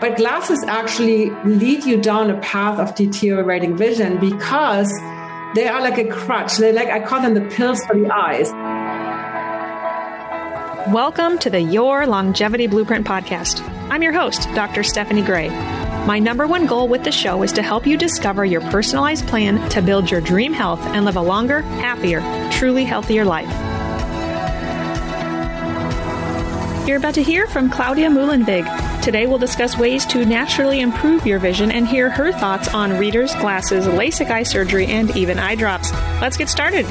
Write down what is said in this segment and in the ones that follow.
But glasses actually lead you down a path of deteriorating vision because they are like a crutch. They're like, I call them the pills for the eyes. Welcome to the Your Longevity Blueprint podcast. I'm your host, Dr. Stephanie Gray. My number one goal with the show is to help you discover your personalized plan to build your dream health and live a longer, happier, truly healthier life. You're about to hear from Claudia Muehlenweg. Today we'll discuss ways to naturally improve your vision and hear her thoughts on readers, glasses, LASIK eye surgery, and even eye drops. Let's get started.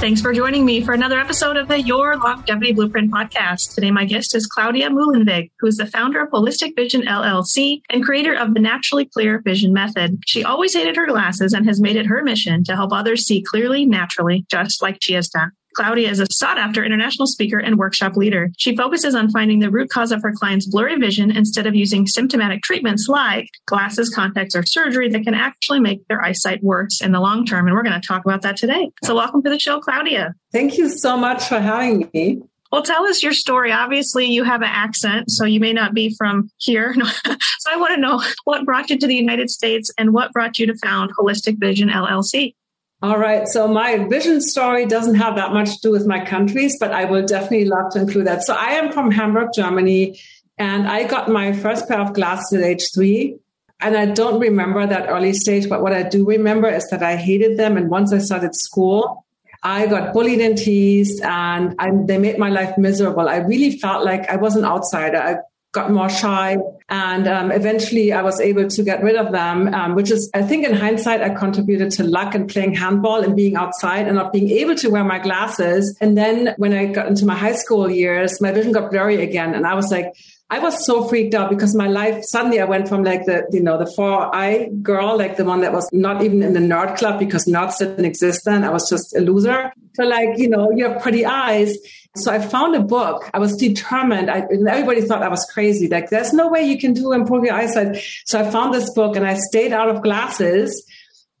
Thanks for joining me for another episode of the Your Longevity Blueprint podcast. Today, my guest is Claudia Muehlenweg, who is the founder of Holistic Vision LLC and creator of the Naturally Clear Vision Method. She always hated her glasses and has made it her mission to help others see clearly, naturally, just like she has done. Claudia is a sought after international speaker and workshop leader. She focuses on finding the root cause of her clients' blurry vision instead of using symptomatic treatments like glasses, contacts, or surgery that can actually make their eyesight worse in the long term. And we're going to talk about that today. So, welcome to the show, Claudia. Thank you so much for having me. Well, tell us your story. Obviously, you have an accent, so you may not be from here. so, I want to know what brought you to the United States and what brought you to found Holistic Vision LLC. All right. So my vision story doesn't have that much to do with my countries, but I will definitely love to include that. So I am from Hamburg, Germany, and I got my first pair of glasses at age three. And I don't remember that early stage, but what I do remember is that I hated them. And once I started school, I got bullied and teased and I, they made my life miserable. I really felt like I was an outsider. I got more shy and um, eventually i was able to get rid of them um, which is i think in hindsight i contributed to luck and playing handball and being outside and not being able to wear my glasses and then when i got into my high school years my vision got blurry again and i was like I was so freaked out because my life suddenly I went from like the you know the four eye girl, like the one that was not even in the nerd club because nerds didn't exist then. I was just a loser. So like you know you have pretty eyes, so I found a book. I was determined. I, everybody thought I was crazy. Like, there's no way you can do improve your eyesight. So I found this book and I stayed out of glasses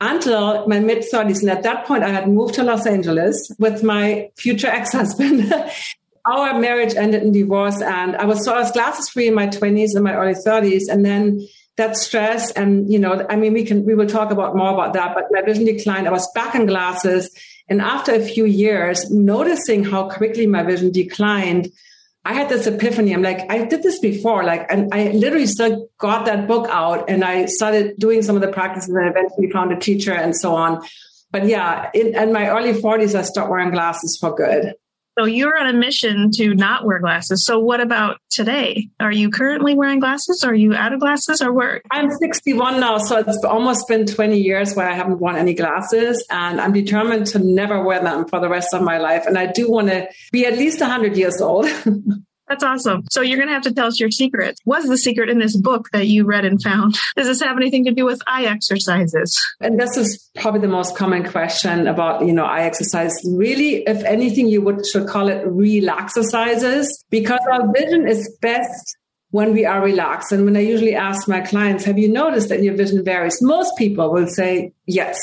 until my mid 30s. And at that point, I had moved to Los Angeles with my future ex husband. Our marriage ended in divorce, and I was so I was glasses free in my 20s and my early 30s. And then that stress and you know i mean we can we will talk about more about that but my vision declined i was back in glasses and after a few years, noticing how quickly my vision declined, I had this epiphany. I'm like, I did this before. Like, and I literally still got that book out and I started doing some of the practices and eventually found a teacher and so on. But yeah, in, in my early 40s, I stopped wearing glasses for good. So you're on a mission to not wear glasses. So what about today? Are you currently wearing glasses? Are you out of glasses or where? I'm 61 now, so it's almost been 20 years where I haven't worn any glasses and I'm determined to never wear them for the rest of my life. And I do want to be at least 100 years old. That's awesome. So you're going to have to tell us your secret. What's the secret in this book that you read and found? Does this have anything to do with eye exercises? And this is probably the most common question about, you know, eye exercise. Really, if anything, you would should call it relax exercises because our vision is best when we are relaxed. And when I usually ask my clients, have you noticed that your vision varies? Most people will say yes.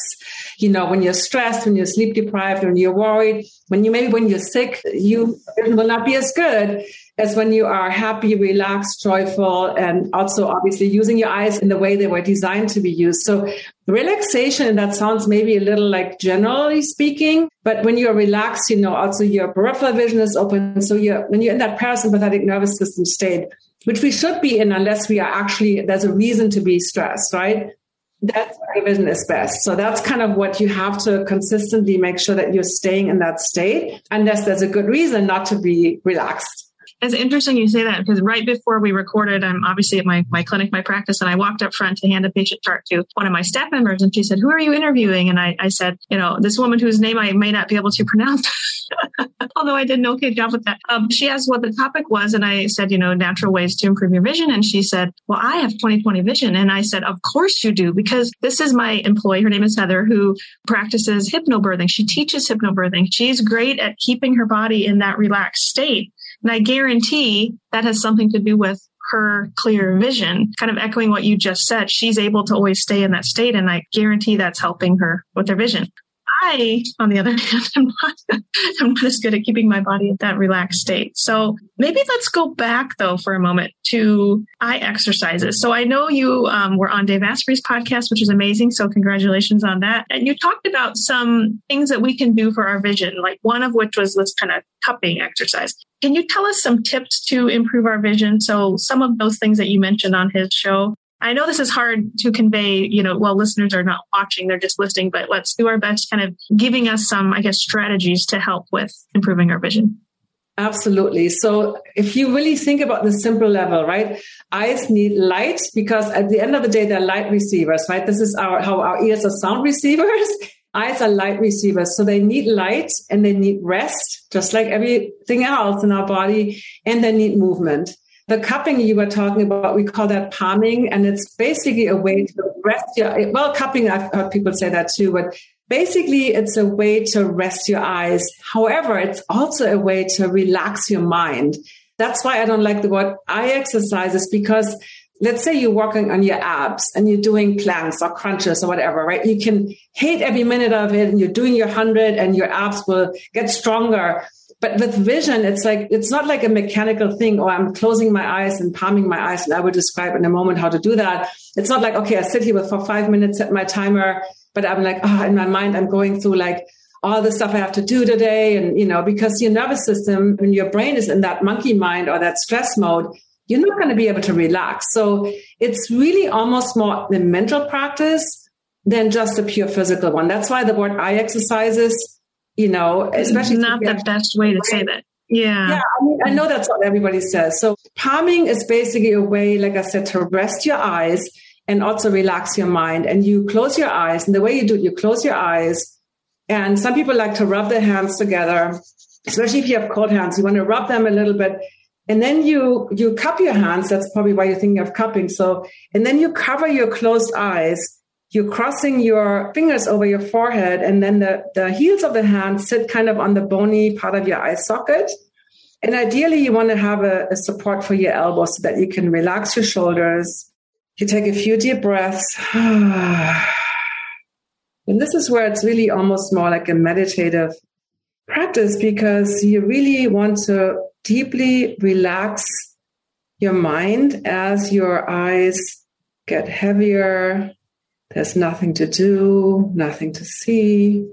You know, when you're stressed, when you're sleep deprived, when you're worried, when you maybe when you're sick, you vision will not be as good as when you are happy, relaxed, joyful, and also obviously using your eyes in the way they were designed to be used. So relaxation, and that sounds maybe a little like generally speaking, but when you're relaxed, you know, also your peripheral vision is open. So you're, when you're in that parasympathetic nervous system state, which we should be in unless we are actually, there's a reason to be stressed, right? That's where vision is best. So that's kind of what you have to consistently make sure that you're staying in that state, unless there's a good reason not to be relaxed. It's interesting you say that because right before we recorded, I'm obviously at my, my clinic, my practice, and I walked up front to hand a patient chart to one of my staff members. And she said, Who are you interviewing? And I, I said, You know, this woman whose name I may not be able to pronounce, although I did an okay job with that. Um, she asked what the topic was. And I said, You know, natural ways to improve your vision. And she said, Well, I have 20/20 vision. And I said, Of course you do, because this is my employee. Her name is Heather, who practices hypnobirthing. She teaches hypnobirthing. She's great at keeping her body in that relaxed state. And I guarantee that has something to do with her clear vision, kind of echoing what you just said. She's able to always stay in that state. And I guarantee that's helping her with her vision. I, on the other hand, am not, I'm not as good at keeping my body at that relaxed state. So maybe let's go back though for a moment to eye exercises. So I know you um, were on Dave Asprey's podcast, which is amazing. So congratulations on that. And you talked about some things that we can do for our vision, like one of which was this kind of cupping exercise. Can you tell us some tips to improve our vision? So some of those things that you mentioned on his show, I know this is hard to convey, you know, while listeners are not watching, they're just listening, but let's do our best kind of giving us some, I guess, strategies to help with improving our vision. Absolutely. So if you really think about the simple level, right? Eyes need light because at the end of the day, they're light receivers, right? This is our, how our ears are sound receivers. Eyes are light receivers. So they need light and they need rest, just like everything else in our body, and they need movement. The cupping you were talking about, we call that palming, and it's basically a way to rest your, well, cupping, I've heard people say that too, but basically it's a way to rest your eyes. However, it's also a way to relax your mind. That's why I don't like the word eye exercises because let's say you're working on your abs and you're doing planks or crunches or whatever, right? You can hate every minute of it and you're doing your hundred and your abs will get stronger. But with vision, it's like, it's not like a mechanical thing, or I'm closing my eyes and palming my eyes. And I will describe in a moment how to do that. It's not like, okay, I sit here for five minutes, set my timer, but I'm like, oh, in my mind, I'm going through like all the stuff I have to do today. And, you know, because your nervous system, when your brain is in that monkey mind or that stress mode, you're not going to be able to relax. So it's really almost more the mental practice than just a pure physical one. That's why the word eye exercises you know, especially not the best way to say that. Yeah. Yeah. I, mean, I know that's what everybody says. So palming is basically a way, like I said, to rest your eyes and also relax your mind. And you close your eyes. And the way you do it, you close your eyes. And some people like to rub their hands together, especially if you have cold hands. You want to rub them a little bit. And then you, you cup your hands. That's probably why you're thinking of cupping. So, and then you cover your closed eyes you're crossing your fingers over your forehead and then the, the heels of the hand sit kind of on the bony part of your eye socket. And ideally, you want to have a, a support for your elbows so that you can relax your shoulders. You take a few deep breaths. and this is where it's really almost more like a meditative practice because you really want to deeply relax your mind as your eyes get heavier there's nothing to do, nothing to see.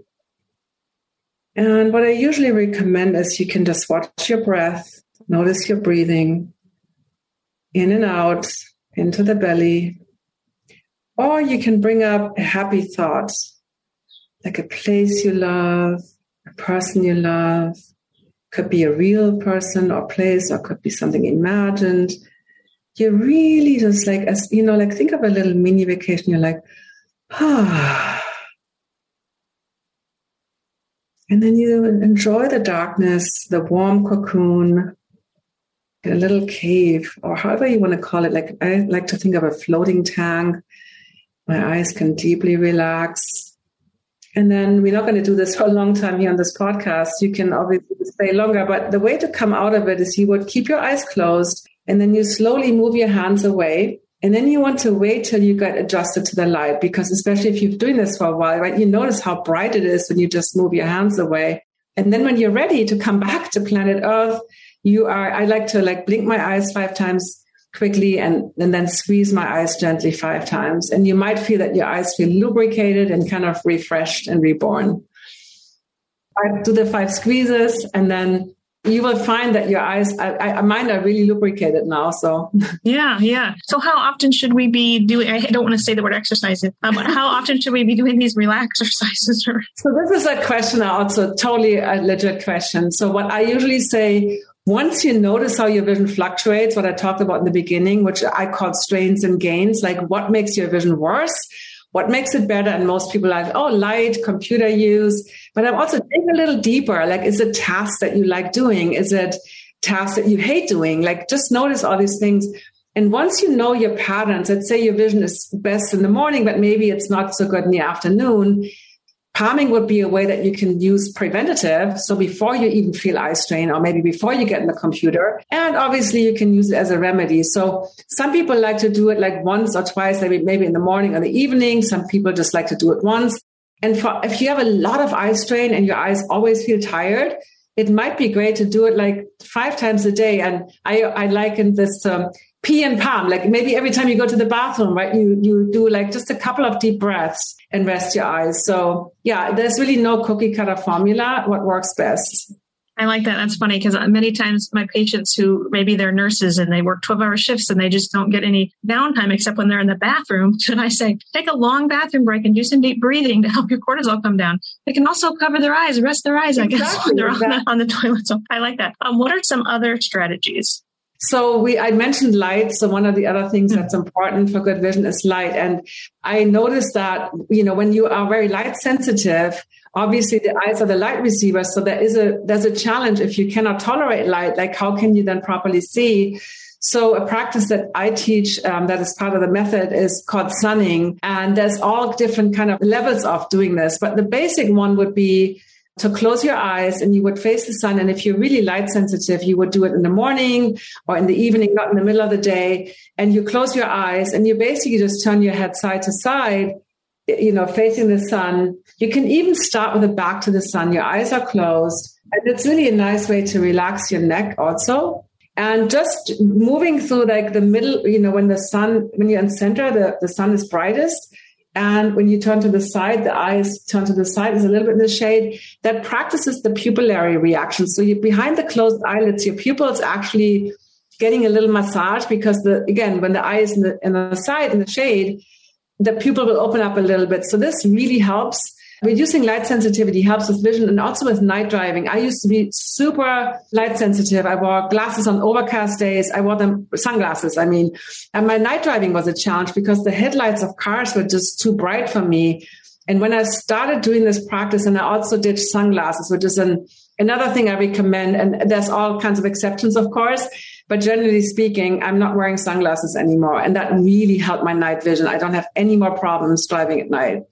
And what I usually recommend is you can just watch your breath, notice your breathing in and out into the belly. Or you can bring up a happy thought, like a place you love, a person you love. Could be a real person or place, or could be something imagined. You really just like, as you know, like think of a little mini vacation. You're like, and then you enjoy the darkness, the warm cocoon, a little cave, or however you want to call it. Like I like to think of a floating tank. My eyes can deeply relax. And then we're not going to do this for a long time here on this podcast. You can obviously stay longer, but the way to come out of it is you would keep your eyes closed and then you slowly move your hands away and then you want to wait till you get adjusted to the light because especially if you're doing this for a while, right, you notice how bright it is when you just move your hands away. And then when you're ready to come back to planet Earth, you are, I like to like blink my eyes five times quickly and, and then squeeze my eyes gently five times. And you might feel that your eyes feel lubricated and kind of refreshed and reborn. I do the five squeezes and then you will find that your eyes, I, I, mine are really lubricated now. So yeah, yeah. So how often should we be doing? I don't want to say the word exercising. Um, how often should we be doing these relax exercises? so this is a question, also totally a legit question. So what I usually say. Once you notice how your vision fluctuates, what I talked about in the beginning, which I call strains and gains, like what makes your vision worse, what makes it better? And most people are like, oh, light, computer use. But I'm also digging a little deeper. Like, is it tasks that you like doing? Is it tasks that you hate doing? Like, just notice all these things. And once you know your patterns, let's say your vision is best in the morning, but maybe it's not so good in the afternoon, Palming would be a way that you can use preventative. So before you even feel eye strain or maybe before you get in the computer. And obviously you can use it as a remedy. So some people like to do it like once or twice, maybe, maybe in the morning or the evening. Some people just like to do it once. And for, if you have a lot of eye strain and your eyes always feel tired, it might be great to do it like five times a day. And I, I liken this um, pee and palm, like maybe every time you go to the bathroom, right? You, you do like just a couple of deep breaths and rest your eyes. So yeah, there's really no cookie cutter formula. What works best. I like that. That's funny because many times my patients who maybe they're nurses and they work 12 hour shifts and they just don't get any downtime except when they're in the bathroom. Should I say, take a long bathroom break and do some deep breathing to help your cortisol come down? They can also cover their eyes, rest their eyes, I guess, when they're exactly. on, the, on the toilet. So I like that. Um, what are some other strategies? So we, I mentioned light. So one of the other things hmm. that's important for good vision is light. And I noticed that, you know, when you are very light sensitive, obviously the eyes are the light receivers. So there is a, there's a challenge if you cannot tolerate light, like how can you then properly see? So a practice that I teach um, that is part of the method is called sunning. And there's all different kind of levels of doing this. But the basic one would be to close your eyes and you would face the sun. And if you're really light sensitive, you would do it in the morning or in the evening, not in the middle of the day. And you close your eyes and you basically just turn your head side to side, you know, facing the sun. You can even start with the back to the sun. Your eyes are closed. And it's really a nice way to relax your neck also. And just moving through like the middle, you know, when the sun, when you're in center, the, the sun is brightest and when you turn to the side, the eyes turn to the side, is a little bit in the shade. That practices the pupillary reaction. So you behind the closed eyelids, your pupils actually getting a little massage because the again, when the eye is in the, in the side in the shade, the pupil will open up a little bit. So this really helps Reducing light sensitivity helps with vision and also with night driving. I used to be super light sensitive. I wore glasses on overcast days. I wore them sunglasses. I mean, and my night driving was a challenge because the headlights of cars were just too bright for me. And when I started doing this practice, and I also did sunglasses, which is an, another thing I recommend. And there's all kinds of exceptions, of course. But generally speaking, I'm not wearing sunglasses anymore. And that really helped my night vision. I don't have any more problems driving at night.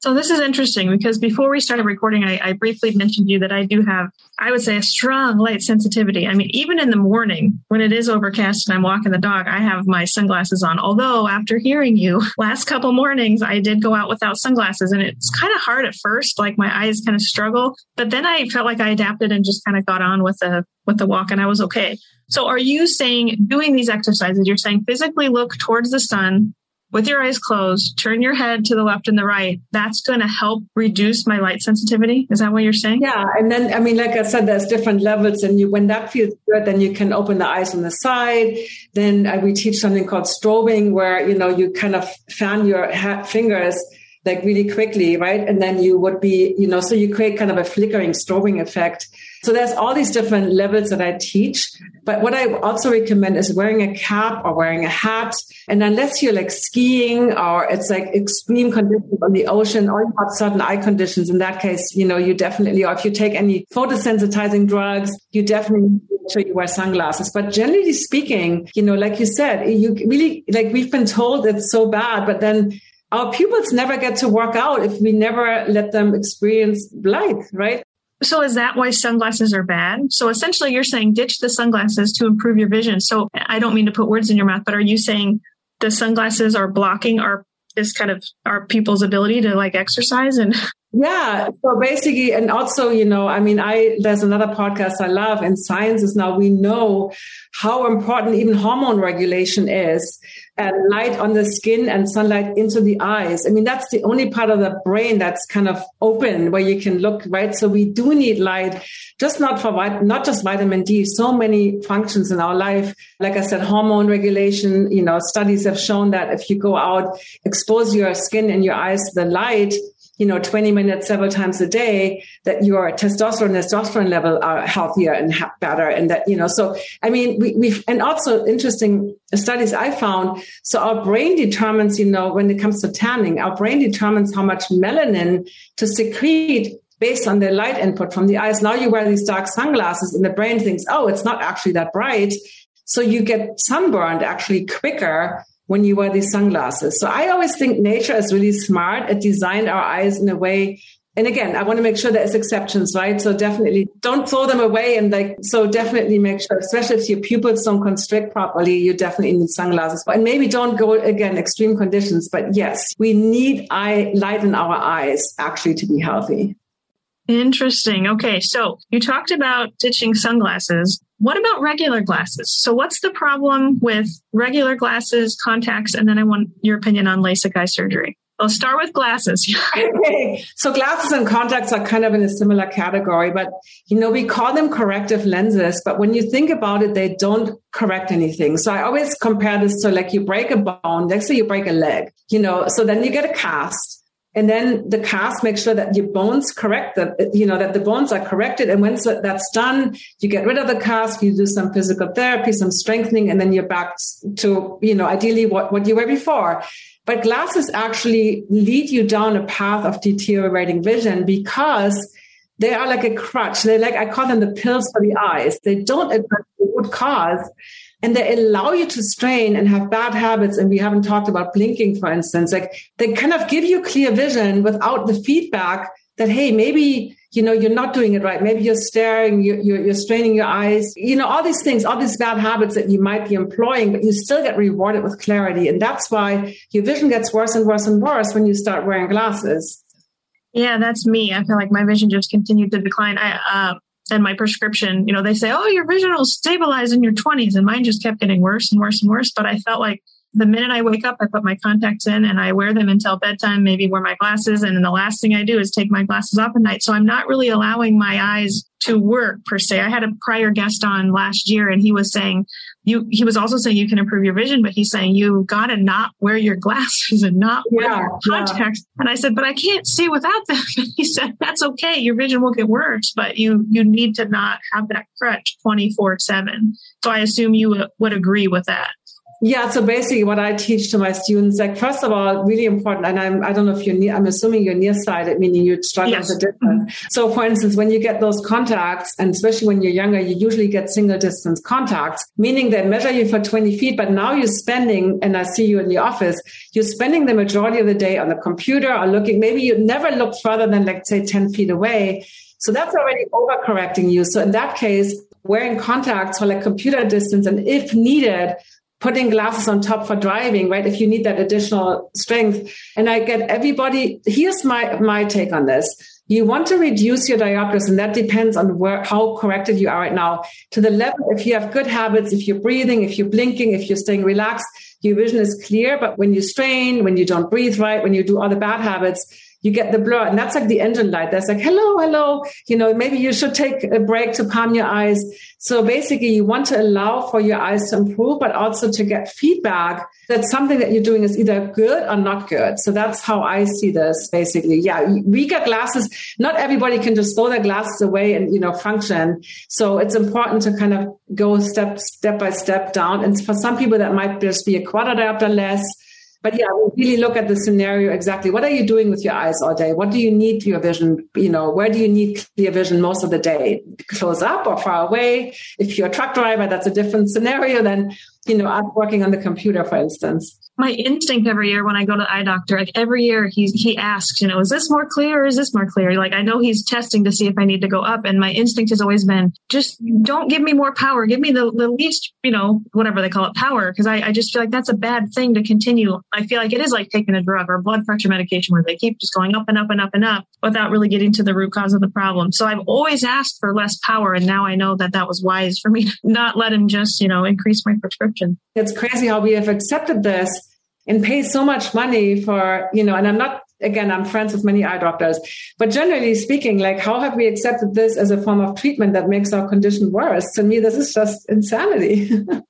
So this is interesting because before we started recording, I, I, briefly mentioned to you that I do have, I would say, a strong light sensitivity. I mean, even in the morning when it is overcast and I'm walking the dog, I have my sunglasses on. Although after hearing you last couple mornings, I did go out without sunglasses and it's kind of hard at first. Like my eyes kind of struggle, but then I felt like I adapted and just kind of got on with the, with the walk and I was okay. So are you saying doing these exercises, you're saying physically look towards the sun, with your eyes closed, turn your head to the left and the right. That's going to help reduce my light sensitivity. Is that what you're saying? Yeah. And then, I mean, like I said, there's different levels and you, when that feels good, then you can open the eyes on the side. Then uh, we teach something called strobing where, you know, you kind of fan your fingers like really quickly, right? And then you would be, you know, so you create kind of a flickering strobing effect. So there's all these different levels that I teach. But what I also recommend is wearing a cap or wearing a hat. And unless you're like skiing or it's like extreme conditions on the ocean or you have certain eye conditions, in that case, you know, you definitely, or if you take any photosensitizing drugs, you definitely make sure you wear sunglasses. But generally speaking, you know, like you said, you really, like we've been told it's so bad, but then our pupils never get to work out if we never let them experience light, right? So is that why sunglasses are bad? So essentially you're saying ditch the sunglasses to improve your vision. So I don't mean to put words in your mouth, but are you saying the sunglasses are blocking our this kind of our people's ability to like exercise and yeah so basically and also you know i mean i there's another podcast i love and science is now we know how important even hormone regulation is and light on the skin and sunlight into the eyes. I mean, that's the only part of the brain that's kind of open where you can look, right? So we do need light, just not for, not just vitamin D, so many functions in our life. Like I said, hormone regulation, you know, studies have shown that if you go out, expose your skin and your eyes to the light, you know, 20 minutes several times a day, that your testosterone and testosterone level are healthier and ha- better. And that, you know, so, I mean, we, we've, and also interesting studies I found. So our brain determines, you know, when it comes to tanning, our brain determines how much melanin to secrete based on the light input from the eyes. Now you wear these dark sunglasses and the brain thinks, oh, it's not actually that bright. So you get sunburned actually quicker when you wear these sunglasses. So I always think nature is really smart. It designed our eyes in a way and again, I want to make sure there's exceptions, right? So definitely don't throw them away. And like, so definitely make sure, especially if your pupils don't constrict properly, you definitely need sunglasses. And maybe don't go again, extreme conditions. But yes, we need eye light in our eyes actually to be healthy. Interesting. Okay. So you talked about ditching sunglasses. What about regular glasses? So what's the problem with regular glasses, contacts, and then I want your opinion on LASIK eye surgery. I'll start with glasses. okay. So glasses and contacts are kind of in a similar category, but you know, we call them corrective lenses, but when you think about it, they don't correct anything. So I always compare this to like you break a bone, next to you break a leg, you know, so then you get a cast. And then the cast makes sure that your bones correct that, you know, that the bones are corrected. And once that's done, you get rid of the cast, you do some physical therapy, some strengthening, and then you're back to, you know, ideally what, what you were before. But glasses actually lead you down a path of deteriorating vision because they are like a crutch. They're like, I call them the pills for the eyes. They don't address the root cause and they allow you to strain and have bad habits. And we haven't talked about blinking, for instance. Like they kind of give you clear vision without the feedback that, hey, maybe you know you're not doing it right. Maybe you're staring you're, you're, you're, straining your eyes. You know all these things all these bad habits that you might be employing but you still get rewarded with clarity. And that's why your vision gets worse and worse and worse when you start wearing glasses. Yeah that's me. I feel like my vision just continued to decline. I uh, and my prescription you know they say oh your vision will stabilize in your 20s and mine just kept getting worse and worse and worse but i felt like the minute I wake up, I put my contacts in and I wear them until bedtime, maybe wear my glasses. And then the last thing I do is take my glasses off at night. So I'm not really allowing my eyes to work per se. I had a prior guest on last year and he was saying, you, he was also saying you can improve your vision, but he's saying you got to not wear your glasses and not wear yeah, your contacts. Yeah. And I said, but I can't see without them. And he said, that's okay. Your vision will get worse, but you, you need to not have that crutch 24 seven. So I assume you would agree with that. Yeah, so basically what I teach to my students, like first of all, really important, and I'm I don't know if you're near, I'm assuming you're nearsighted, meaning you struggle yes. with the distance. Mm-hmm. So for instance, when you get those contacts, and especially when you're younger, you usually get single distance contacts, meaning they measure you for 20 feet, but now you're spending, and I see you in the office, you're spending the majority of the day on the computer or looking, maybe you never look further than like say 10 feet away. So that's already overcorrecting you. So in that case, wearing contacts for like computer distance and if needed, putting glasses on top for driving, right? If you need that additional strength. And I get everybody, here's my, my take on this. You want to reduce your diopters, and that depends on where, how corrected you are right now. To the level, if you have good habits, if you're breathing, if you're blinking, if you're staying relaxed, your vision is clear. But when you strain, when you don't breathe right, when you do other bad habits, you get the blur. And that's like the engine light. That's like, hello, hello. You know, maybe you should take a break to calm your eyes. So basically you want to allow for your eyes to improve, but also to get feedback that something that you're doing is either good or not good. So that's how I see this basically. Yeah. We get glasses. Not everybody can just throw their glasses away and, you know, function. So it's important to kind of go step, step by step down. And for some people that might just be a quarter diopter less but yeah, we really look at the scenario exactly. What are you doing with your eyes all day? What do you need your vision? You know, where do you need clear vision most of the day? Close up or far away? If you're a truck driver, that's a different scenario than, you know, us working on the computer, for instance my instinct every year when I go to the eye doctor, like every year he he asks, you know, is this more clear or is this more clear? Like I know he's testing to see if I need to go up, and my instinct has always been just don't give me more power, give me the, the least, you know, whatever they call it, power, because I, I just feel like that's a bad thing to continue. I feel like it is like taking a drug or blood pressure medication where they keep just going up and up and up and up without really getting to the root cause of the problem. So I've always asked for less power, and now I know that that was wise for me to not let him just, you know, increase my prescription. It's crazy how we have accepted this and pay so much money for, you know, and I'm not, again, I'm friends with many eye doctors, but generally speaking, like how have we accepted this as a form of treatment that makes our condition worse? To me, this is just insanity.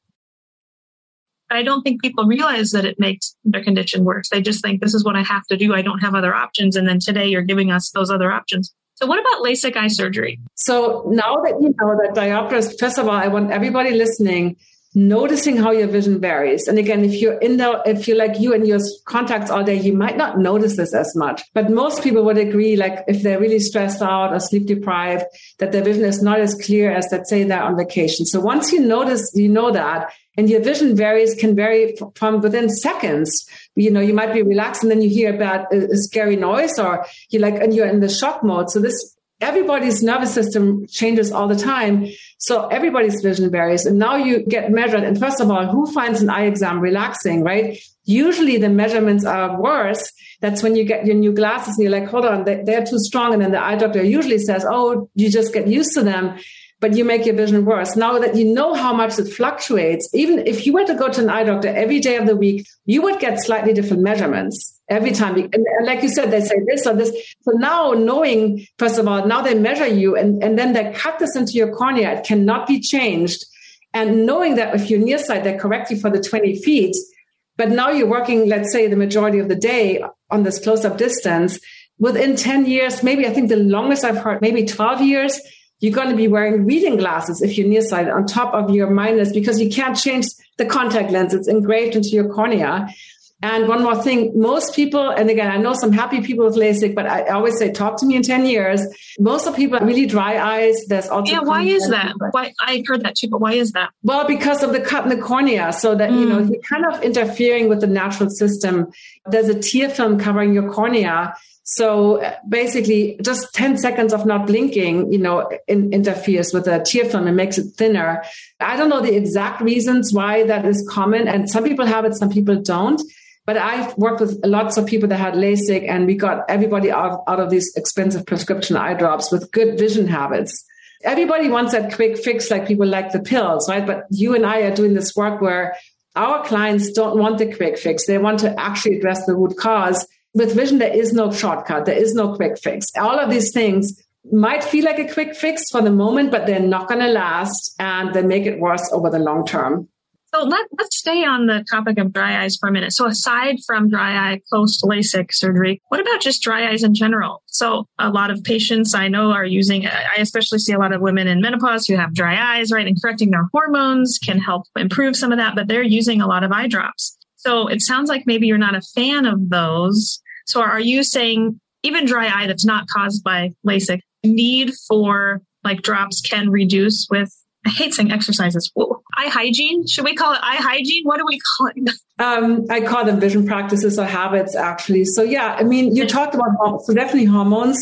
I don't think people realize that it makes their condition worse. They just think this is what I have to do. I don't have other options. And then today you're giving us those other options. So what about LASIK eye surgery? So now that you know that diopters, first of all, I want everybody listening noticing how your vision varies. And again, if you're in the, if you're like you and your contacts all day, you might not notice this as much. But most people would agree, like if they're really stressed out or sleep deprived, that their vision is not as clear as let's say they're on vacation. So once you notice, you know that, and your vision varies can vary from within seconds. You know, you might be relaxed and then you hear about a, a scary noise or you're like, and you're in the shock mode. So this everybody's nervous system changes all the time. So everybody's vision varies. And now you get measured. And first of all, who finds an eye exam relaxing, right? Usually the measurements are worse. That's when you get your new glasses and you're like, hold on, they're too strong. And then the eye doctor usually says, oh, you just get used to them but you make your vision worse. Now that you know how much it fluctuates, even if you were to go to an eye doctor every day of the week, you would get slightly different measurements every time. And, like you said, they say this or this. So now knowing, first of all, now they measure you and, and then they cut this into your cornea. It cannot be changed. And knowing that if you're nearsight, they correct you for the 20 feet. But now you're working, let's say, the majority of the day on this close up distance. Within 10 years, maybe I think the longest I've heard, maybe 12 years, you're going to be wearing reading glasses if you're nearsighted on top of your minus because you can't change the contact lens. It's engraved into your cornea. And one more thing, most people, and again, I know some happy people with LASIK, but I always say, talk to me in 10 years. Most of people have really dry eyes. There's also. Yeah, why is that? Why, I heard that too, but why is that? Well, because of the cut in the cornea. So that, mm. you know, mm. you're kind of interfering with the natural system. There's a tear film covering your cornea. So uh, basically, just 10 seconds of not blinking, you know, in, interferes with the tear film and makes it thinner. I don't know the exact reasons why that is common. And some people have it, some people don't. But I've worked with lots of people that had LASIK and we got everybody out, out of these expensive prescription eye drops with good vision habits. Everybody wants that quick fix, like people like the pills, right? But you and I are doing this work where our clients don't want the quick fix. They want to actually address the root cause with vision, there is no shortcut. There is no quick fix. All of these things might feel like a quick fix for the moment, but they're not going to last and they make it worse over the long term. So let, let's stay on the topic of dry eyes for a minute. So aside from dry eye post LASIK surgery, what about just dry eyes in general? So a lot of patients I know are using, I especially see a lot of women in menopause who have dry eyes, right? And correcting their hormones can help improve some of that, but they're using a lot of eye drops. So it sounds like maybe you're not a fan of those. So are you saying even dry eye that's not caused by LASIK, need for like drops can reduce with I hate saying exercises. eye hygiene? Should we call it eye hygiene? What do we call it? Um, I call them vision practices or habits, actually. So yeah, I mean, you talked about so definitely hormones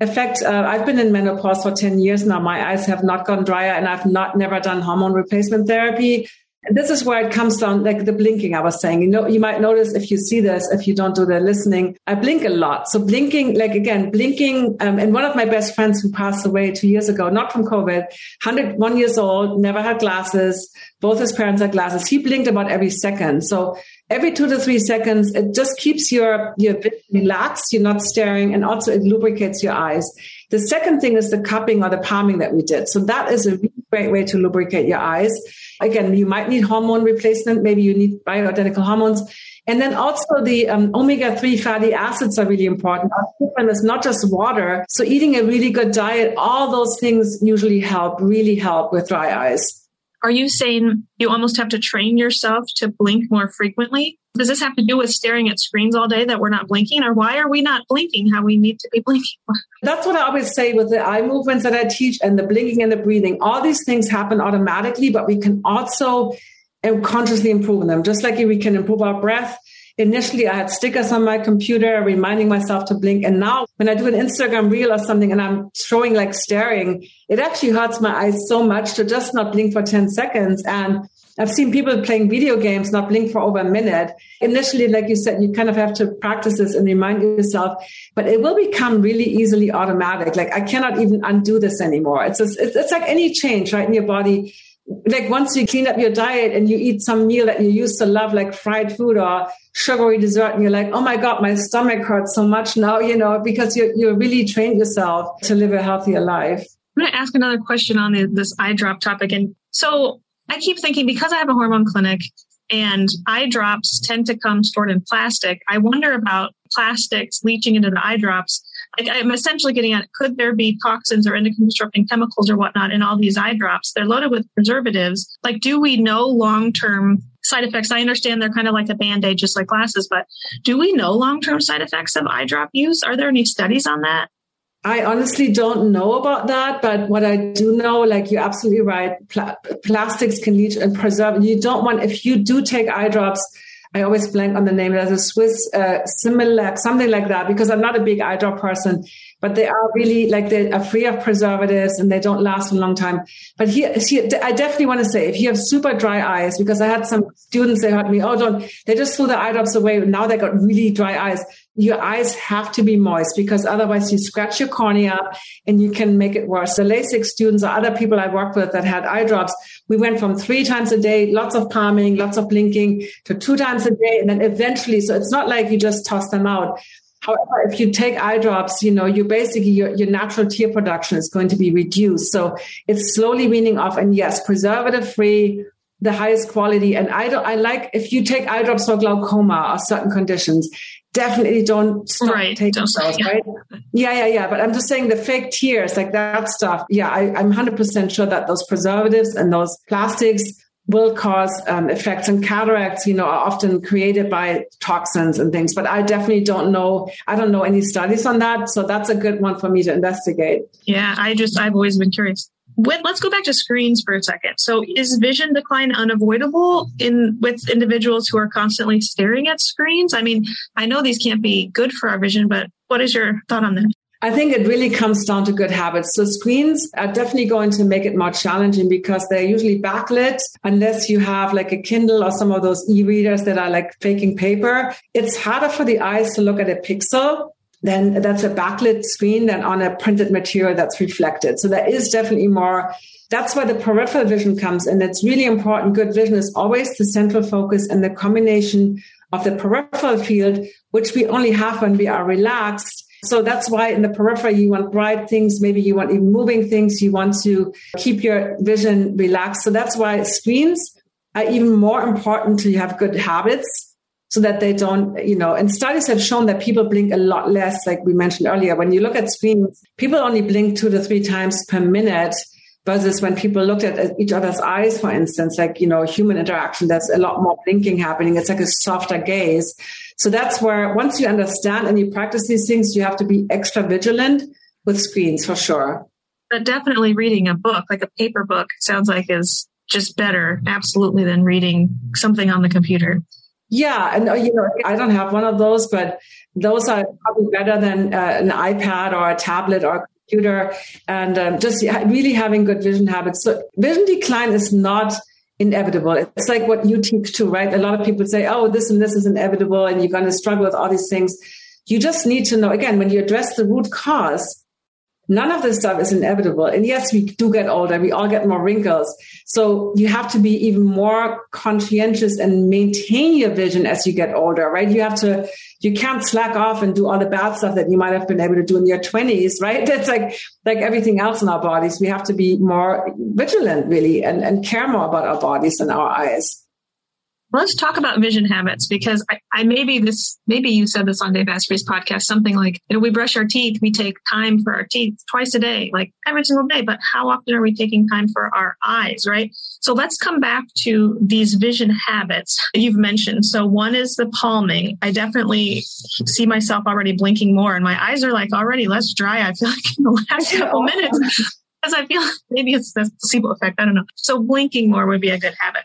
affect. Uh, I've been in menopause for ten years now. My eyes have not gone drier, and I've not never done hormone replacement therapy this is where it comes down, like the blinking I was saying. You know, you might notice if you see this, if you don't do the listening, I blink a lot. So blinking, like again, blinking, um, and one of my best friends who passed away two years ago, not from COVID, 101 years old, never had glasses. Both his parents had glasses. He blinked about every second. So every two to three seconds, it just keeps your, your bit relaxed. You're not staring and also it lubricates your eyes. The second thing is the cupping or the palming that we did. So that is a really great way to lubricate your eyes. Again, you might need hormone replacement. Maybe you need bioidentical hormones. And then also the um, omega-3 fatty acids are really important. Our food is not just water. So eating a really good diet, all those things usually help, really help with dry eyes. Are you saying you almost have to train yourself to blink more frequently? Does this have to do with staring at screens all day that we're not blinking, or why are we not blinking how we need to be blinking? That's what I always say with the eye movements that I teach and the blinking and the breathing. All these things happen automatically, but we can also consciously improve them. Just like we can improve our breath, initially I had stickers on my computer reminding myself to blink. And now when I do an Instagram reel or something and I'm showing like staring, it actually hurts my eyes so much to just not blink for 10 seconds. And I've seen people playing video games not blink for over a minute. Initially, like you said, you kind of have to practice this and remind yourself, but it will become really easily automatic. Like I cannot even undo this anymore. It's just, it's like any change, right, in your body like once you clean up your diet and you eat some meal that you used to love, like fried food or sugary dessert, and you're like, oh my God, my stomach hurts so much now, you know, because you you really trained yourself to live a healthier life. I'm going to ask another question on the, this eye drop topic. And so I keep thinking because I have a hormone clinic and eye drops tend to come stored in plastic, I wonder about plastics leaching into the eye drops I'm essentially getting at could there be toxins or endocrine disrupting chemicals or whatnot in all these eye drops? They're loaded with preservatives. Like, do we know long term side effects? I understand they're kind of like a band aid, just like glasses, but do we know long term side effects of eye drop use? Are there any studies on that? I honestly don't know about that, but what I do know, like you're absolutely right, pl- plastics can leach and preserve. You don't want, if you do take eye drops, I always blank on the name. There's a Swiss uh, Similac, something like that, because I'm not a big eye drop person, but they are really like they are free of preservatives and they don't last a long time. But here, here, I definitely want to say, if you have super dry eyes, because I had some students they heard me, oh, don't, they just threw the eye drops away. Now they got really dry eyes your eyes have to be moist because otherwise you scratch your cornea and you can make it worse. The LASIK students or other people I worked with that had eye drops, we went from three times a day, lots of calming, lots of blinking to two times a day. And then eventually, so it's not like you just toss them out. However, if you take eye drops, you know, you basically, your, your natural tear production is going to be reduced. So it's slowly weaning off. And yes, preservative free, the highest quality. And I I like, if you take eye drops for glaucoma or certain conditions, definitely don't stop right. taking don't, those, yeah. right? Yeah, yeah, yeah. But I'm just saying the fake tears, like that stuff. Yeah, I, am 100% sure that those preservatives and those plastics will cause um, effects and cataracts you know are often created by toxins and things but i definitely don't know i don't know any studies on that so that's a good one for me to investigate yeah i just i've always been curious with, let's go back to screens for a second. So is vision decline unavoidable in with individuals who are constantly staring at screens? I mean, I know these can't be good for our vision, but what is your thought on that? I think it really comes down to good habits. So screens are definitely going to make it more challenging because they're usually backlit unless you have like a Kindle or some of those e-readers that are like faking paper. It's harder for the eyes to look at a pixel then that's a backlit screen than on a printed material that's reflected. So there is definitely more. That's where the peripheral vision comes in. It's really important. Good vision is always the central focus and the combination of the peripheral field, which we only have when we are relaxed. So that's why in the peripheral, you want bright things. Maybe you want even moving things. You want to keep your vision relaxed. So that's why screens are even more important to have good habits so that they don't, you know, and studies have shown that people blink a lot less, like we mentioned earlier. When you look at screens, people only blink two to three times per minute versus when people looked at each other's eyes, for instance, like, you know, human interaction, there's a lot more blinking happening. It's like a softer gaze. So that's where once you understand and you practice these things, you have to be extra vigilant with screens for sure. But definitely reading a book, like a paper book, sounds like is just better, absolutely, than reading something on the computer. Yeah, and uh, you know, I don't have one of those, but those are probably better than uh, an iPad or a tablet or a computer, and um, just really having good vision habits. So, vision decline is not inevitable. It's like what you teach too, right? A lot of people say, "Oh, this and this is inevitable," and you're going to struggle with all these things. You just need to know again when you address the root cause none of this stuff is inevitable. And yes, we do get older. We all get more wrinkles. So you have to be even more conscientious and maintain your vision as you get older, right? You have to, you can't slack off and do all the bad stuff that you might have been able to do in your twenties, right? That's like, like everything else in our bodies. We have to be more vigilant really and, and care more about our bodies and our eyes. Let's talk about vision habits because I, I maybe this maybe you said this on Dave Asprey's podcast something like you know we brush our teeth we take time for our teeth twice a day like every single day but how often are we taking time for our eyes right? So let's come back to these vision habits you've mentioned. So one is the palming. I definitely see myself already blinking more and my eyes are like already less dry. I feel like in the last couple minutes because I feel maybe it's the placebo effect. I don't know. So blinking more would be a good habit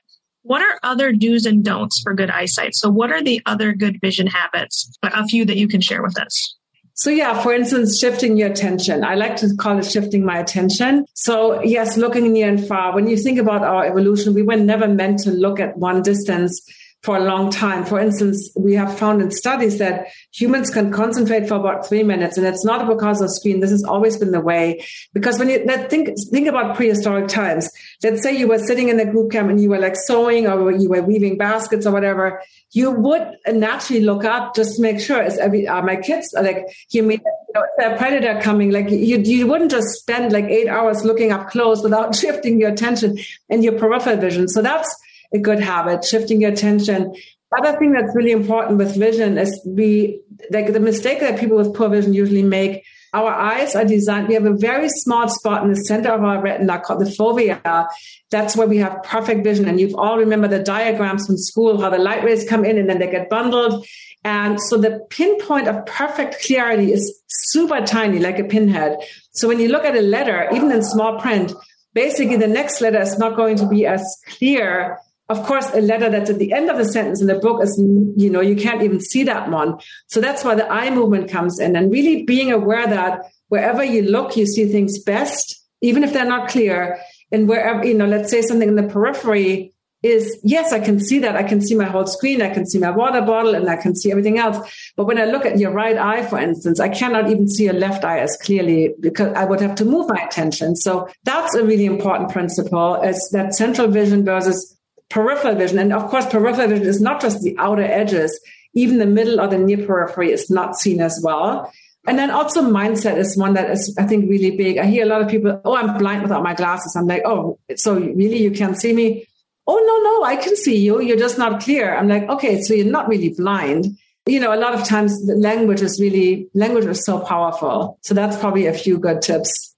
what are other do's and don'ts for good eyesight? So, what are the other good vision habits? A few that you can share with us. So yeah, for instance, shifting your attention. I like to call it shifting my attention. So yes, looking near and far. When you think about our evolution, we were never meant to look at one distance for a long time. For instance, we have found in studies that humans can concentrate for about three minutes, and it's not because of screen. This has always been the way. Because when you think think about prehistoric times, let's say you were sitting in a group camp and you were like sewing or you were weaving baskets or whatever, you would naturally look up just to make sure is every are my kids are like you mean you know, a predator coming like you you wouldn't just spend like eight hours looking up close without shifting your attention and your peripheral vision. So that's a good habit, shifting your attention. Other thing that's really important with vision is we like the mistake that people with poor vision usually make our eyes are designed, we have a very small spot in the center of our retina called the fovea. That's where we have perfect vision. And you've all remember the diagrams from school, how the light rays come in and then they get bundled. And so the pinpoint of perfect clarity is super tiny, like a pinhead. So when you look at a letter, even in small print, basically the next letter is not going to be as clear of course, a letter that's at the end of the sentence in the book is, you know, you can't even see that one. So that's why the eye movement comes in and really being aware that wherever you look, you see things best, even if they're not clear. And wherever, you know, let's say something in the periphery is, yes, I can see that. I can see my whole screen. I can see my water bottle and I can see everything else. But when I look at your right eye, for instance, I cannot even see your left eye as clearly because I would have to move my attention. So that's a really important principle is that central vision versus peripheral vision. And of course, peripheral vision is not just the outer edges, even the middle or the near periphery is not seen as well. And then also mindset is one that is, I think, really big. I hear a lot of people, oh, I'm blind without my glasses. I'm like, oh, so really you can't see me? Oh, no, no, I can see you. You're just not clear. I'm like, okay, so you're not really blind. You know, a lot of times the language is really, language is so powerful. So that's probably a few good tips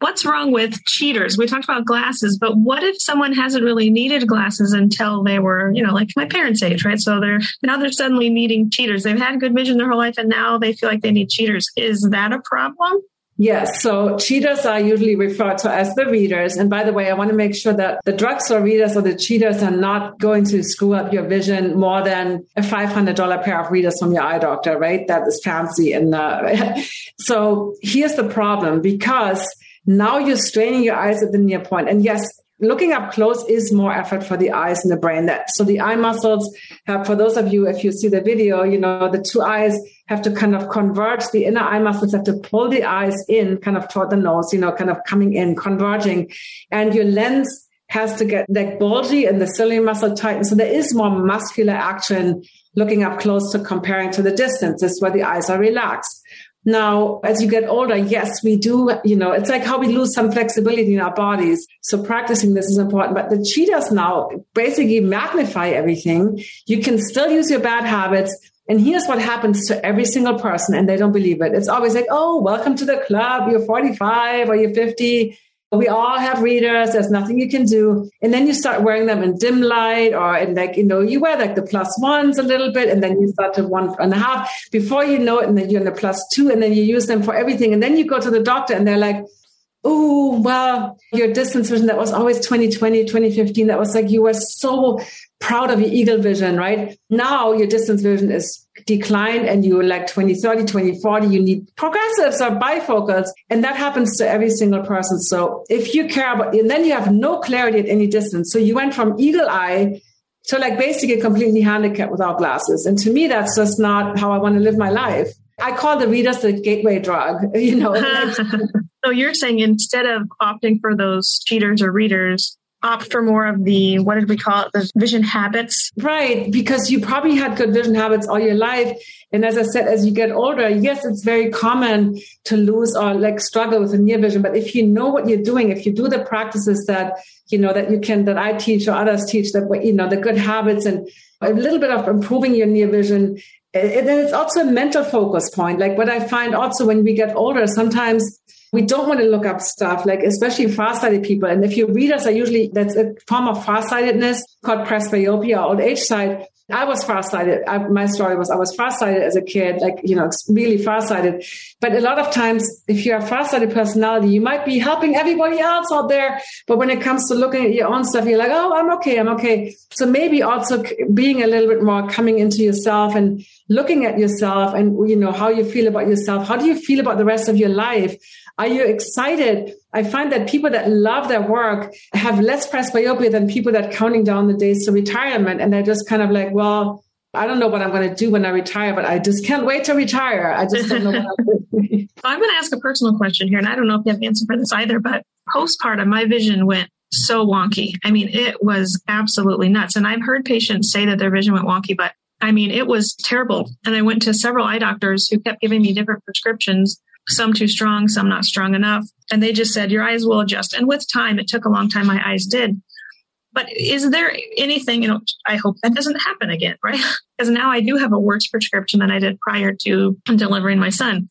what's wrong with cheaters? We talked about glasses, but what if someone hasn't really needed glasses until they were, you know, like my parents' age, right? So they're now they're suddenly needing cheaters. They've had good vision their whole life and now they feel like they need cheaters. Is that a problem? Yes. So cheaters are usually referred to as the readers. And by the way, I want to make sure that the drugstore readers or the cheaters are not going to screw up your vision more than a $500 pair of readers from your eye doctor, right? That is fancy. And uh, so here's the problem because now you're straining your eyes at the near point. And yes, looking up close is more effort for the eyes and the brain. That so the eye muscles have, for those of you, if you see the video, you know, the two eyes have to kind of converge. The inner eye muscles have to pull the eyes in kind of toward the nose, you know, kind of coming in, converging. And your lens has to get like bulgy and the ciliary muscle tighten. So there is more muscular action looking up close to comparing to the distance. This is where the eyes are relaxed. Now, as you get older, yes, we do, you know, it's like how we lose some flexibility in our bodies. So practicing this is important. But the cheaters now basically magnify everything. You can still use your bad habits. And here's what happens to every single person, and they don't believe it. It's always like, oh, welcome to the club. You're 45 or you're 50 we all have readers. There's nothing you can do. And then you start wearing them in dim light or in like, you know, you wear like the plus ones a little bit and then you start to one and a half before you know it. And then you're in the plus two and then you use them for everything. And then you go to the doctor and they're like, oh, well, your distance vision that was always 2020, 2015, that was like you were so proud of your eagle vision, right? Now your distance vision is declined and you're like 2030, 2040, you need progressives or bifocals. And that happens to every single person. So if you care about, and then you have no clarity at any distance. So you went from eagle eye to like basically completely handicapped without glasses. And to me, that's just not how I want to live my life. I call the readers the gateway drug, you know. so you're saying instead of opting for those cheaters or readers, opt for more of the what did we call it? The vision habits. Right because you probably had good vision habits all your life. And as i said as you get older yes it's very common to lose or like struggle with a near vision. But if you know what you're doing if you do the practices that you know that you can that i teach or others teach that you know the good habits and a little bit of improving your near vision and then it's also a mental focus point. Like what i find also when we get older sometimes we don't want to look up stuff, like especially far-sighted people. And if your readers are usually, that's a form of far-sightedness called presbyopia or old age sight. I was farsighted. I, my story was I was farsighted as a kid, like, you know, really farsighted. But a lot of times, if you're a farsighted personality, you might be helping everybody else out there. But when it comes to looking at your own stuff, you're like, oh, I'm okay. I'm okay. So maybe also being a little bit more coming into yourself and looking at yourself and, you know, how you feel about yourself. How do you feel about the rest of your life? Are you excited? I find that people that love their work have less presbyopia than people that are counting down the days to retirement. And they're just kind of like, well, I don't know what I'm going to do when I retire, but I just can't wait to retire. I just don't know what I'm. I'm going to ask a personal question here, and I don't know if you have an answer for this either, but postpartum, my vision went so wonky. I mean, it was absolutely nuts. And I've heard patients say that their vision went wonky, but I mean, it was terrible. And I went to several eye doctors who kept giving me different prescriptions some too strong, some not strong enough. And they just said, your eyes will adjust. And with time, it took a long time, my eyes did. But is there anything, you know, I hope that doesn't happen again, right? because now I do have a worse prescription than I did prior to delivering my son.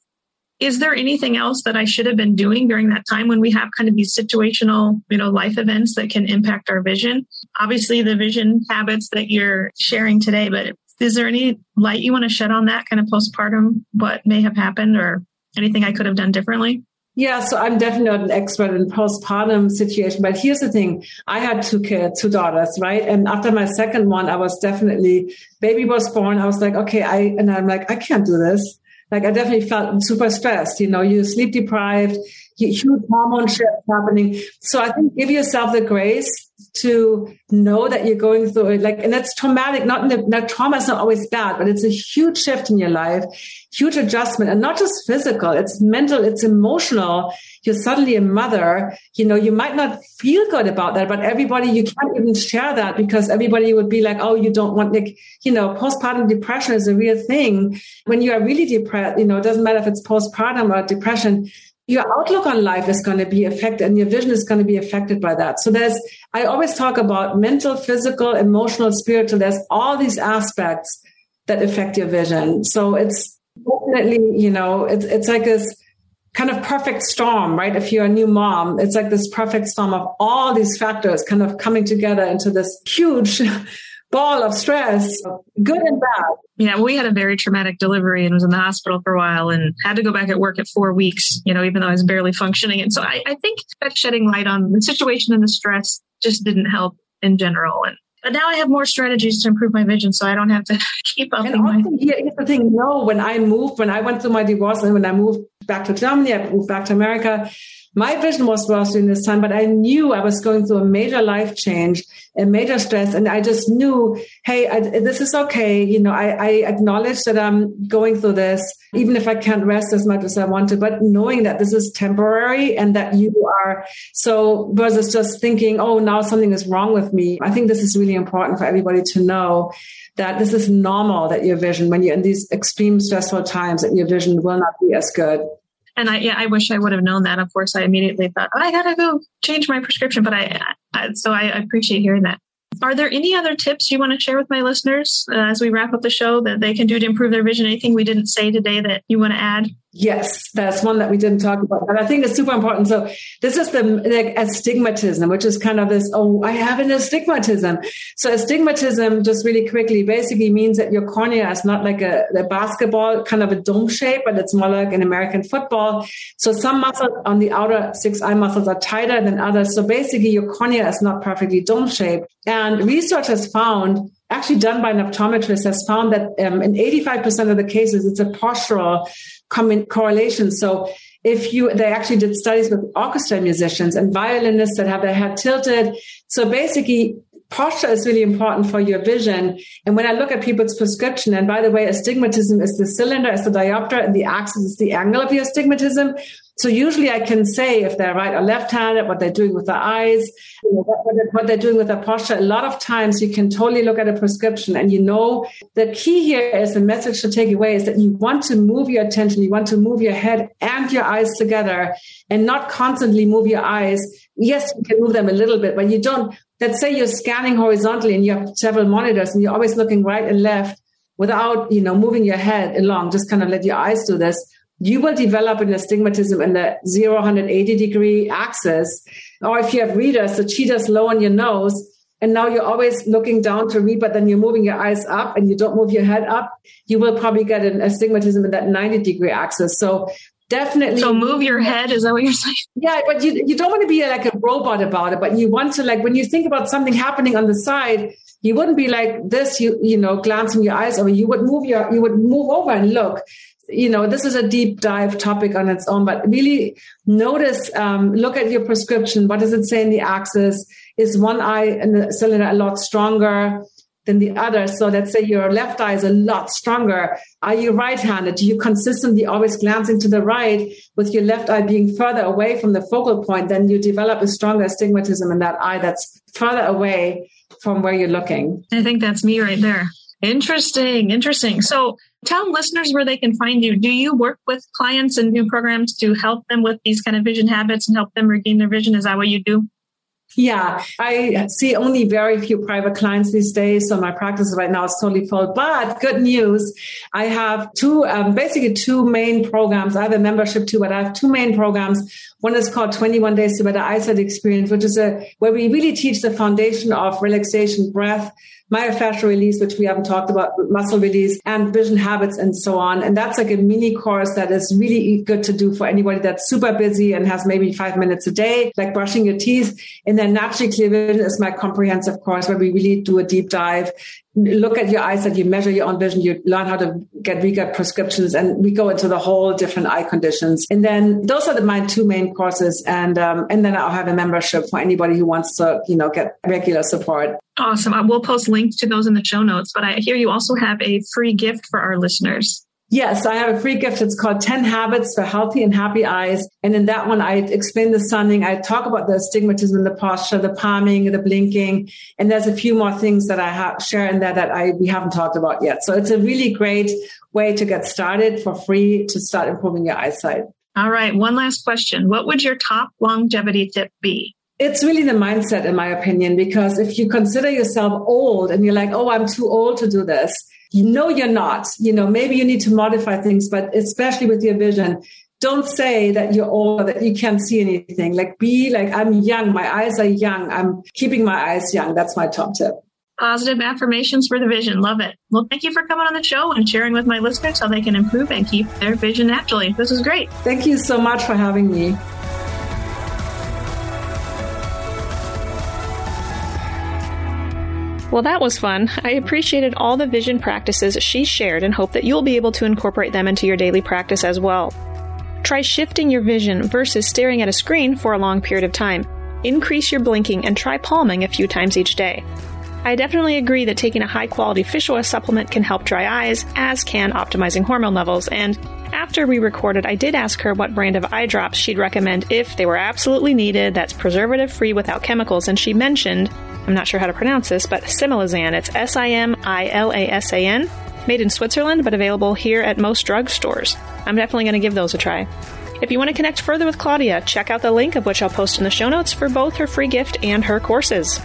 is there anything else that I should have been doing during that time when we have kind of these situational, you know, life events that can impact our vision? Obviously, the vision habits that you're sharing today, but is there any light you want to shed on that kind of postpartum, what may have happened or anything I could have done differently? Yeah, so I'm definitely not an expert in postpartum situation, but here's the thing. I had two kids, two daughters, right? And after my second one, I was definitely, baby was born. I was like, okay, I, and I'm like, I can't do this. Like I definitely felt super stressed. You know, you're sleep deprived, huge hormone shifts happening. So I think give yourself the grace to know that you're going through it. Like, and that's traumatic. Not the, that trauma is not always bad, but it's a huge shift in your life, huge adjustment, and not just physical. It's mental. It's emotional. You're suddenly a mother. You know, you might not feel good about that, but everybody, you can't even share that because everybody would be like, "Oh, you don't want like, you know, postpartum depression is a real thing." When you are really depressed, you know, it doesn't matter if it's postpartum or depression your outlook on life is going to be affected and your vision is going to be affected by that. So there's, I always talk about mental, physical, emotional, spiritual. There's all these aspects that affect your vision. So it's definitely, you know, it's, it's like this kind of perfect storm, right? If you're a new mom, it's like this perfect storm of all these factors kind of coming together into this huge ball of stress, good and bad. Yeah, we had a very traumatic delivery and was in the hospital for a while and had to go back at work at four weeks, you know, even though I was barely functioning. And so I, I think that shedding light on the situation and the stress just didn't help in general. And but now I have more strategies to improve my vision, so I don't have to keep up. And also, here's the thing: no, when I moved, when I went through my divorce, and when I moved back to Germany, I moved back to America my vision was lost during this time, but I knew I was going through a major life change, a major stress. And I just knew, hey, I, this is okay. You know, I, I acknowledge that I'm going through this, even if I can't rest as much as I want to, but knowing that this is temporary and that you are so versus just thinking, oh, now something is wrong with me. I think this is really important for everybody to know that this is normal that your vision, when you're in these extreme stressful times, that your vision will not be as good. And I, yeah, I wish I would have known that. Of course, I immediately thought, oh, I gotta go change my prescription. But I, I so I appreciate hearing that. Are there any other tips you want to share with my listeners uh, as we wrap up the show that they can do to improve their vision? Anything we didn't say today that you want to add? Yes, that's one that we didn't talk about, but I think it's super important. So this is the like, astigmatism, which is kind of this, oh, I have an astigmatism. So astigmatism, just really quickly, basically means that your cornea is not like a, a basketball, kind of a dome shape, but it's more like an American football. So some muscles on the outer six eye muscles are tighter than others. So basically your cornea is not perfectly dome shaped. And research has found actually done by an optometrist has found that um, in 85% of the cases, it's a postural correlation. So if you, they actually did studies with orchestra musicians and violinists that have their head tilted. So basically, posture is really important for your vision. And when I look at people's prescription, and by the way, astigmatism is the cylinder, is the diopter, and the axis is the angle of your astigmatism. So usually I can say if they're right or left-handed, what they're doing with their eyes, what they're doing with their posture. A lot of times you can totally look at a prescription and you know the key here is the message to take away is that you want to move your attention, you want to move your head and your eyes together and not constantly move your eyes. Yes, you can move them a little bit, but you don't. Let's say you're scanning horizontally and you have several monitors and you're always looking right and left without, you know, moving your head along. Just kind of let your eyes do this you will develop an astigmatism in the 0 180 degree axis. Or if you have readers, the cheaters low on your nose, and now you're always looking down to read, but then you're moving your eyes up and you don't move your head up, you will probably get an astigmatism in that 90 degree axis. So definitely. So move your head. Is that what you're saying? Yeah, but you, you don't want to be like a robot about it, but you want to like, when you think about something happening on the side, you wouldn't be like this, you, you know, glancing your eyes over. You would move your, you would move over and look you know, this is a deep dive topic on its own, but really notice, um, look at your prescription. What does it say in the axis? Is one eye in the cylinder a lot stronger than the other? So let's say your left eye is a lot stronger. Are you right-handed? Do you consistently always glancing to the right with your left eye being further away from the focal point? Then you develop a stronger astigmatism in that eye that's further away from where you're looking. I think that's me right there. Interesting, interesting. So tell listeners where they can find you. Do you work with clients and new programs to help them with these kind of vision habits and help them regain their vision? Is that what you do? Yeah, I see only very few private clients these days. So my practice right now is totally full. But good news, I have two, um, basically two main programs. I have a membership too, but I have two main programs. One is called 21 Days to Better Eyesight Experience, which is a where we really teach the foundation of relaxation, breath, myofascial release, which we haven't talked about, muscle release and vision habits and so on. And that's like a mini course that is really good to do for anybody that's super busy and has maybe five minutes a day, like brushing your teeth. And then naturally clear vision is my comprehensive course where we really do a deep dive look at your eyesight, you measure your own vision, you learn how to get read prescriptions, and we go into the whole different eye conditions. And then those are the, my two main courses, and um, and then I'll have a membership for anybody who wants to, you know, get regular support. Awesome. I will post links to those in the show notes, but I hear you also have a free gift for our listeners. Yes, I have a free gift. It's called 10 Habits for Healthy and Happy Eyes. And in that one, I explain the sunning. I talk about the astigmatism, the posture, the palming, the blinking. And there's a few more things that I have, share in there that I, we haven't talked about yet. So it's a really great way to get started for free to start improving your eyesight. All right. One last question. What would your top longevity tip be? It's really the mindset, in my opinion, because if you consider yourself old and you're like, oh, I'm too old to do this, you know you're not. You know, maybe you need to modify things, but especially with your vision, don't say that you're old, that you can't see anything. Like be like, I'm young. My eyes are young. I'm keeping my eyes young. That's my top tip. Positive affirmations for the vision. Love it. Well, thank you for coming on the show and sharing with my listeners how they can improve and keep their vision naturally. This is great. Thank you so much for having me. Well, that was fun. I appreciated all the vision practices she shared and hope that you'll be able to incorporate them into your daily practice as well. Try shifting your vision versus staring at a screen for a long period of time. Increase your blinking and try palming a few times each day. I definitely agree that taking a high quality fish oil supplement can help dry eyes, as can optimizing hormone levels. And after we recorded, I did ask her what brand of eye drops she'd recommend if they were absolutely needed, that's preservative free without chemicals, and she mentioned I'm not sure how to pronounce this, but Similasan. It's S I M I L A S A N, made in Switzerland, but available here at most drugstores. I'm definitely going to give those a try. If you want to connect further with Claudia, check out the link of which I'll post in the show notes for both her free gift and her courses.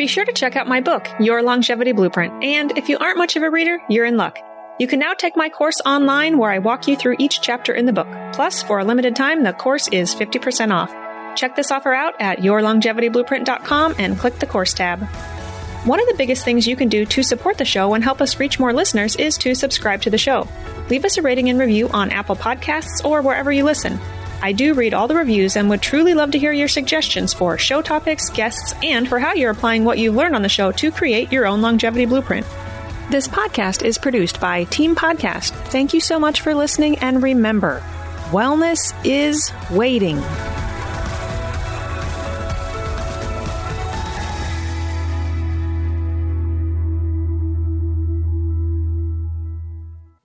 Be sure to check out my book, Your Longevity Blueprint, and if you aren't much of a reader, you're in luck. You can now take my course online where I walk you through each chapter in the book. Plus, for a limited time, the course is 50% off. Check this offer out at yourlongevityblueprint.com and click the course tab. One of the biggest things you can do to support the show and help us reach more listeners is to subscribe to the show. Leave us a rating and review on Apple Podcasts or wherever you listen. I do read all the reviews and would truly love to hear your suggestions for show topics, guests, and for how you're applying what you've learned on the show to create your own longevity blueprint. This podcast is produced by Team Podcast. Thank you so much for listening, and remember, wellness is waiting.